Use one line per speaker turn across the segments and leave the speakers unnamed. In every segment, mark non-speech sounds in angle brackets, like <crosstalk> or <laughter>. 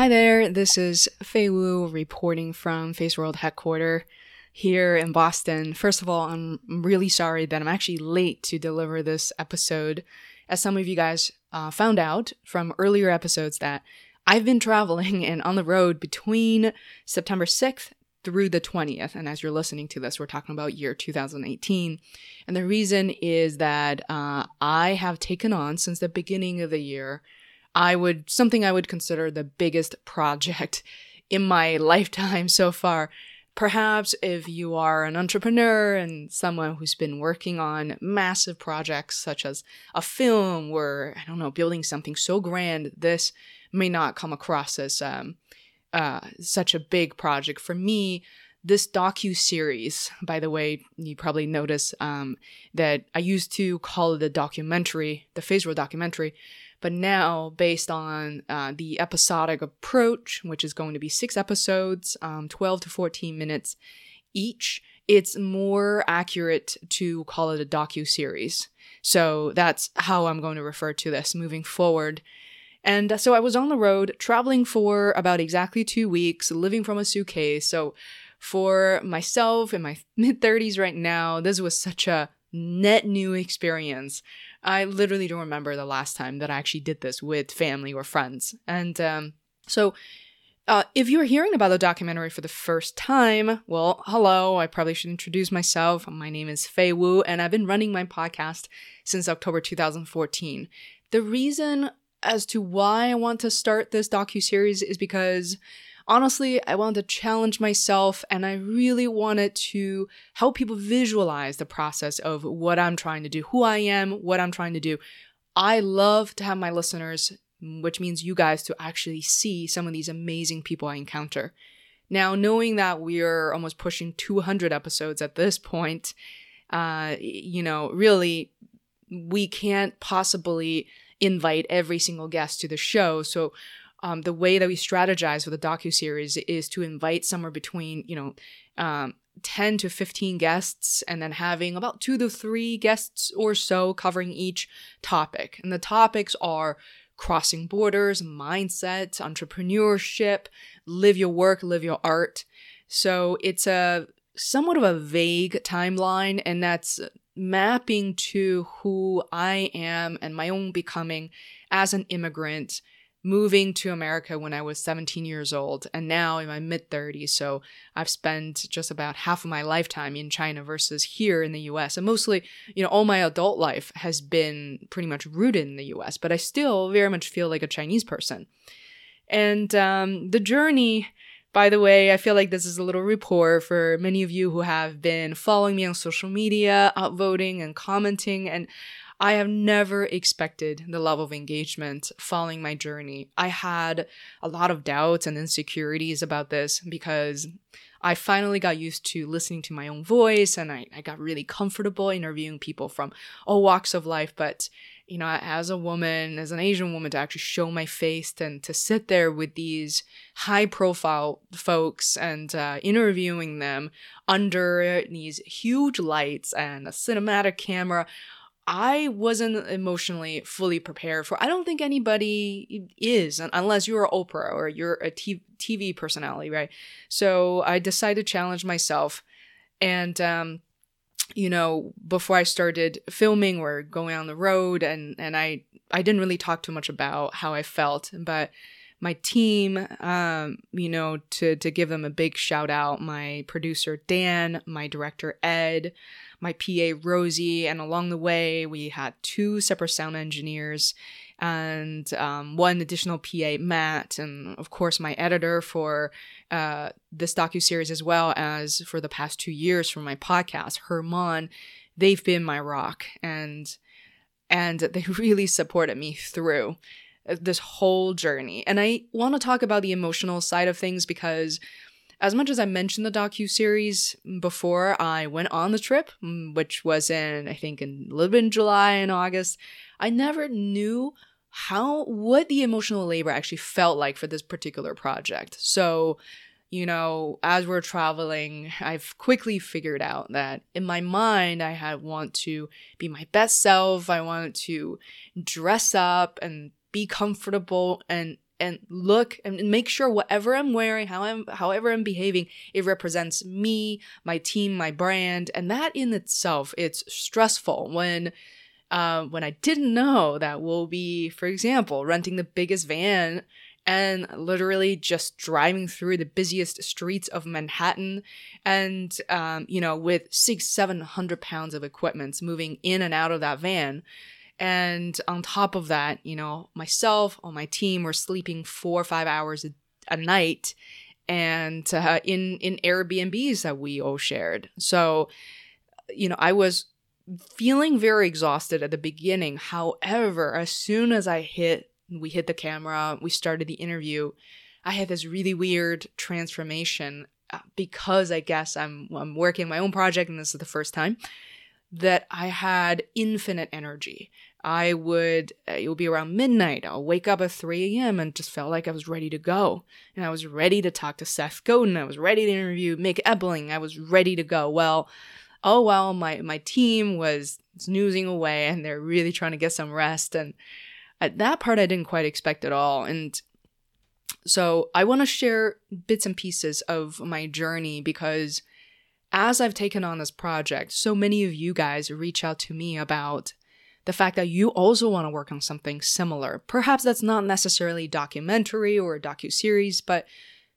Hi there, this is Fei Wu reporting from FeiWorld headquarters here in Boston. First of all, I'm really sorry that I'm actually late to deliver this episode. As some of you guys uh, found out from earlier episodes, that I've been <laughs> traveling and on the road between September 6th through the 20th. And as you're listening to this, we're talking about year 2018. And the reason is that uh, I have taken on since the beginning of the year I would something I would consider the biggest project <laughs> in my lifetime so far. Perhaps if you are an entrepreneur and someone who's been working on massive projects such as a film or I don't know building something so grand, this may not come across as um, uh, such a big project for me. This docu series, by the way, you probably notice um, that I used to call it a documentary, the World documentary, but now, based on uh, the episodic approach, which is going to be six episodes, um, 12 to 14 minutes each, it's more accurate to call it a docu series. So that's how I'm going to refer to this moving forward. And uh, so I was on the road traveling for about exactly two weeks, living from a suitcase. So for myself in my <laughs> mid 30s right now, this was such a net new experience I literally don't remember the last time that I actually did this with family or friends. And um, so, uh, if you're hearing about the documentary for the first time, well, hello. I probably should introduce myself. My name is Fei Wu, and I've been running my podcast since October 2014. The reason as to why I want to start this docu series is because honestly, I wanted to challenge myself and I really wanted to help people visualize the process of what I'm trying to do, who I am, what I'm trying to do. I love to have my listeners, which means you guys, to actually see some of these amazing people I encounter. Now, knowing that we're almost pushing 200 episodes at this point, uh, you know, really, we can't possibly invite every single guest to the show. So um, the way that we strategize for the docu series is to invite somewhere between you know um, 10 to 15 guests and then having about two to three guests or so covering each topic. And the topics are crossing borders mindset entrepreneurship live your work live your art. So it's a somewhat of a vague timeline and that's mapping to who i am and my own becoming as an immigrant moving to America when I was 17 years old and now in my mid 30s. So I've spent just about half of my lifetime in China versus here in the US. And mostly, you know, all my adult life has been pretty much rooted in the US, but I still very much feel like a Chinese person. And um, the journey, by the way, I feel like this is a little report for many of you who have been following me on social media, upvoting and commenting. And I have never expected the level of engagement following my journey. I had a lot of doubts and insecurities about this because I finally got used to listening to my own voice and I, I got really comfortable interviewing people from all walks of life. But, you know, as a woman, as an Asian woman, to actually show my face and to sit there with these high profile folks and uh, interviewing them under these huge lights and a cinematic camera I wasn't emotionally fully prepared for. I don't think anybody is unless you're Oprah or you're a TV personality, right? So I decided to challenge myself, and um, you know, before I started filming or going on the road, and and I I didn't really talk too much about how I felt, but my team, um, you know, to to give them a big shout out, my producer Dan, my director Ed my PA Rosie, and along the way we had two separate sound engineers and um, one additional PA Matt, and of course my editor for uh, this docu series as well as for the past two years for my podcast Herman. They've been my rock and and they <laughs> really supported me through this whole journey. And I want to talk about the emotional side of things because as much as I mentioned the docu series before I went on the trip, mm, which was in I think in a little bit in July and August, I never knew how what the emotional labor actually felt like for this particular project. So, you know, as we're traveling, I've quickly figured out that in my mind I had want to be my best self. I wanted to dress up and be comfortable and and look and make sure whatever I'm wearing, how I'm, however I'm behaving, it represents me, my team, my brand, and that in itself, it's stressful when. Uh, when I didn't know that we'll be, for example, renting the biggest van and literally just driving through the busiest streets of Manhattan and, um, you know, with six, seven hundred pounds of equipment moving in and out of that van. And on top of that, you know, myself or my team were sleeping four or five hours a, a night and uh, in, in Airbnbs that we all shared. So, you know, I was feeling very exhausted at the beginning. However, as soon as I hit, we hit the camera, we started the interview, I had this really weird transformation uh, because I guess I'm, I'm working my own project and this is the first time that I had infinite energy. I would, it would be around midnight. I'll wake up at 3 a.m. and just felt like I was ready to go. And I was ready to talk to Seth Godin. I was ready to interview Mick Ebeling. I was ready to go. Well, oh well, my, my team was snoozing away and they're really trying to get some rest. And at that part, I didn't quite expect at all. And so I want to share bits and pieces of my journey because as I've taken on this project, so many of you guys reach out to me about the fact that you also want to work on something similar. Perhaps that's not necessarily documentary or a docu-series, but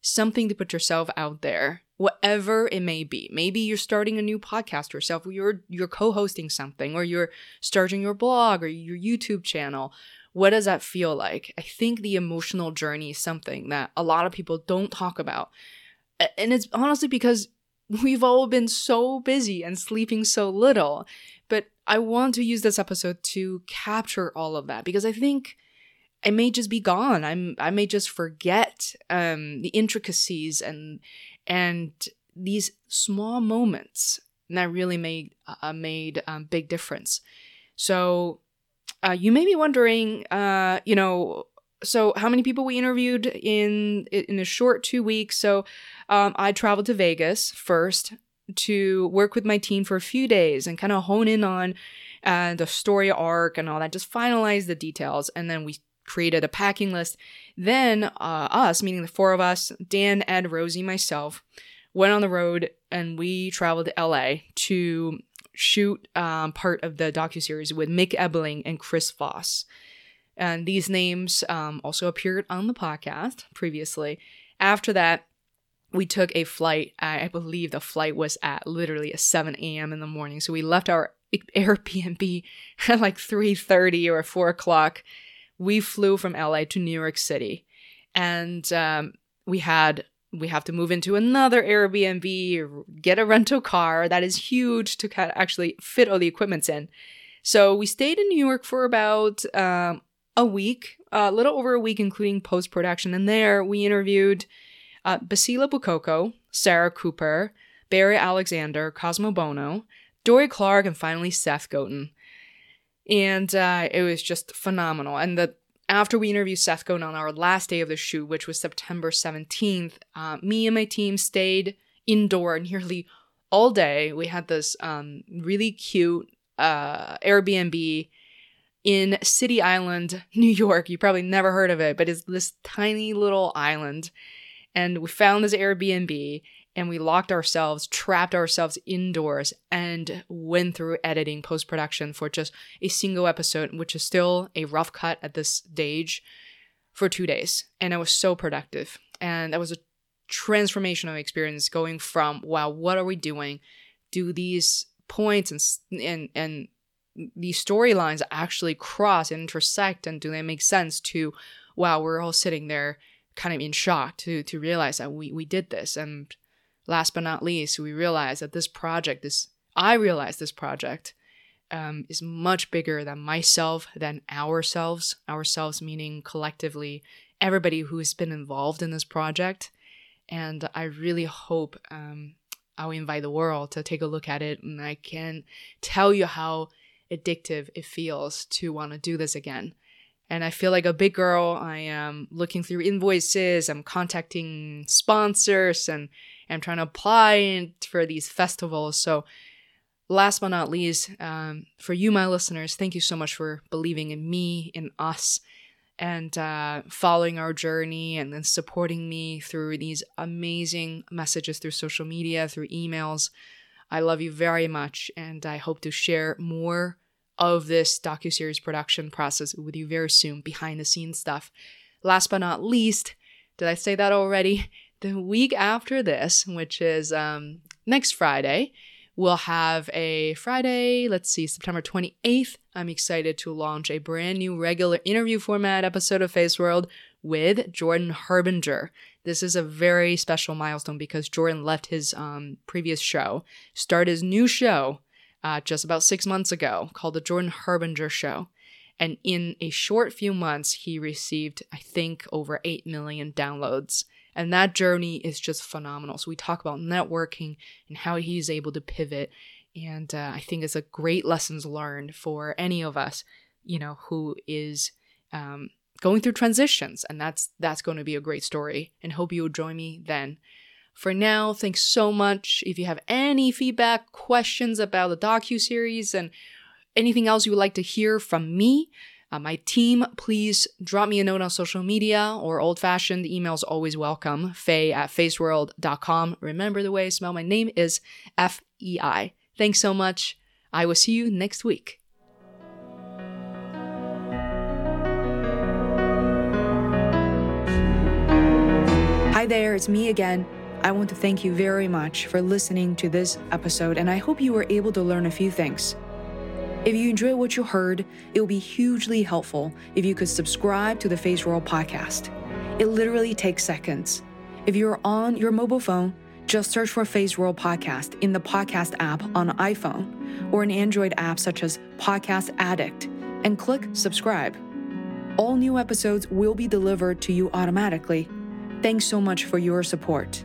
something to put yourself out there, whatever it may be. Maybe you're starting a new podcast yourself, or you're you're co-hosting something, or you're starting your blog or your YouTube channel. What does that feel like? I think the emotional journey is something that a lot of people don't talk about. And it's honestly because we've all been so busy and sleeping so little. But I want to use this episode to capture all of that because I think I may just be gone. I'm I may just forget um, the intricacies and and these small moments that really made uh, made um, big difference. So uh, you may be wondering, uh, you know, so how many people we interviewed in in a short two weeks? So um, I traveled to Vegas first to work with my team for a few days and kind of hone in on uh, the story arc and all that, just finalize the details. And then we created a packing list. Then uh, us, meaning the four of us, Dan, Ed, Rosie, myself, went on the road and we traveled to LA to shoot um, part of the docu series with Mick Ebeling and Chris Voss. And these names um, also appeared on the podcast previously. After that, we took a flight. I believe the flight was at literally at 7 a.m. in the morning. So we left our Airbnb <laughs> at like 3:30 or 4 o'clock. We flew from LA to New York City, and um, we had we have to move into another Airbnb, get a rental car that is huge to actually fit all the equipments in. So we stayed in New York for about um, a week, a little over a week, including post production. And there we interviewed uh, Basila Bukoko, Sarah Cooper, Barry Alexander, Cosmo Bono, Dorie Clark, and finally Seth Godin. And uh, it was just phenomenal. And the after we interviewed Seth Godin on our last day of the shoot, which was September 17th, uh, me and my team stayed indoor nearly all day. We had this um, really cute uh, Airbnb in City Island, New York. You probably never heard of it, but it's this tiny little island and we found this Airbnb and we locked ourselves, trapped ourselves indoors, and went through editing post production for just a single episode, which is still a rough cut at this stage, for two days. And it was so productive. And that was a transformational experience going from, wow, what are we doing? Do these points and, and, and these storylines actually cross and intersect and do they make sense to, wow, we're all sitting there kind of in shock to to realize that we we did this and last but not least we realized that this project this i realized this project um, is much bigger than myself than ourselves ourselves meaning collectively everybody who has been involved in this project And I really hope um, I'll invite the world to take a look at it. And I can tell you how addictive it feels to want to do this again. And I feel like a big girl. I am looking through invoices, I'm contacting sponsors, and I'm trying to apply for these festivals. So, last but not least, um, for you, my listeners, thank you so much for believing in me, in us, and uh, following our journey and then supporting me through these amazing messages through social media, through emails. I love you very much, and I hope to share more of this docuseries production process with you very soon, behind the scenes stuff. Last but not least, did I say that already? The week after this, which is um, next Friday, we'll have a Friday, let's see, September 28th. I'm excited to launch a brand new regular interview format episode of FeiWorld with Jordan Harbinger. This is a very special milestone because Jordan left his um, previous show, started his new show uh, just about six months ago called The Jordan Harbinger Show. And in a short few months, he received, I think, over 8 million downloads. And that journey is just phenomenal. So we talk about networking and how he's able to pivot. And uh, I think it's a great lessons learned for any of us, you know, who is um, going through transitions. And that's that's going to be a great story. And hope you'll join me then. For now, thanks so much. If you have any feedback, questions about the docu series, and anything else you would like to hear from me, uh, my team, please drop me a note on social media or old fashioned emails always welcome. Fei at feiworld.com. Remember the way I spell my name is F E I. Thanks so much. I will see you next week. Hi there, it's me again. I want to thank you very much for listening to this episode, and I hope you were able to learn a few things. If you enjoyed what you heard, it would be hugely helpful if you could subscribe to the FeiWorld podcast. It literally takes seconds. If you're on your mobile phone, just search for FeiWorld Podcast in the podcast app on iPhone or an Android app such as Podcast Addict and click subscribe. All new episodes will be delivered to you automatically. Thanks so much for your support.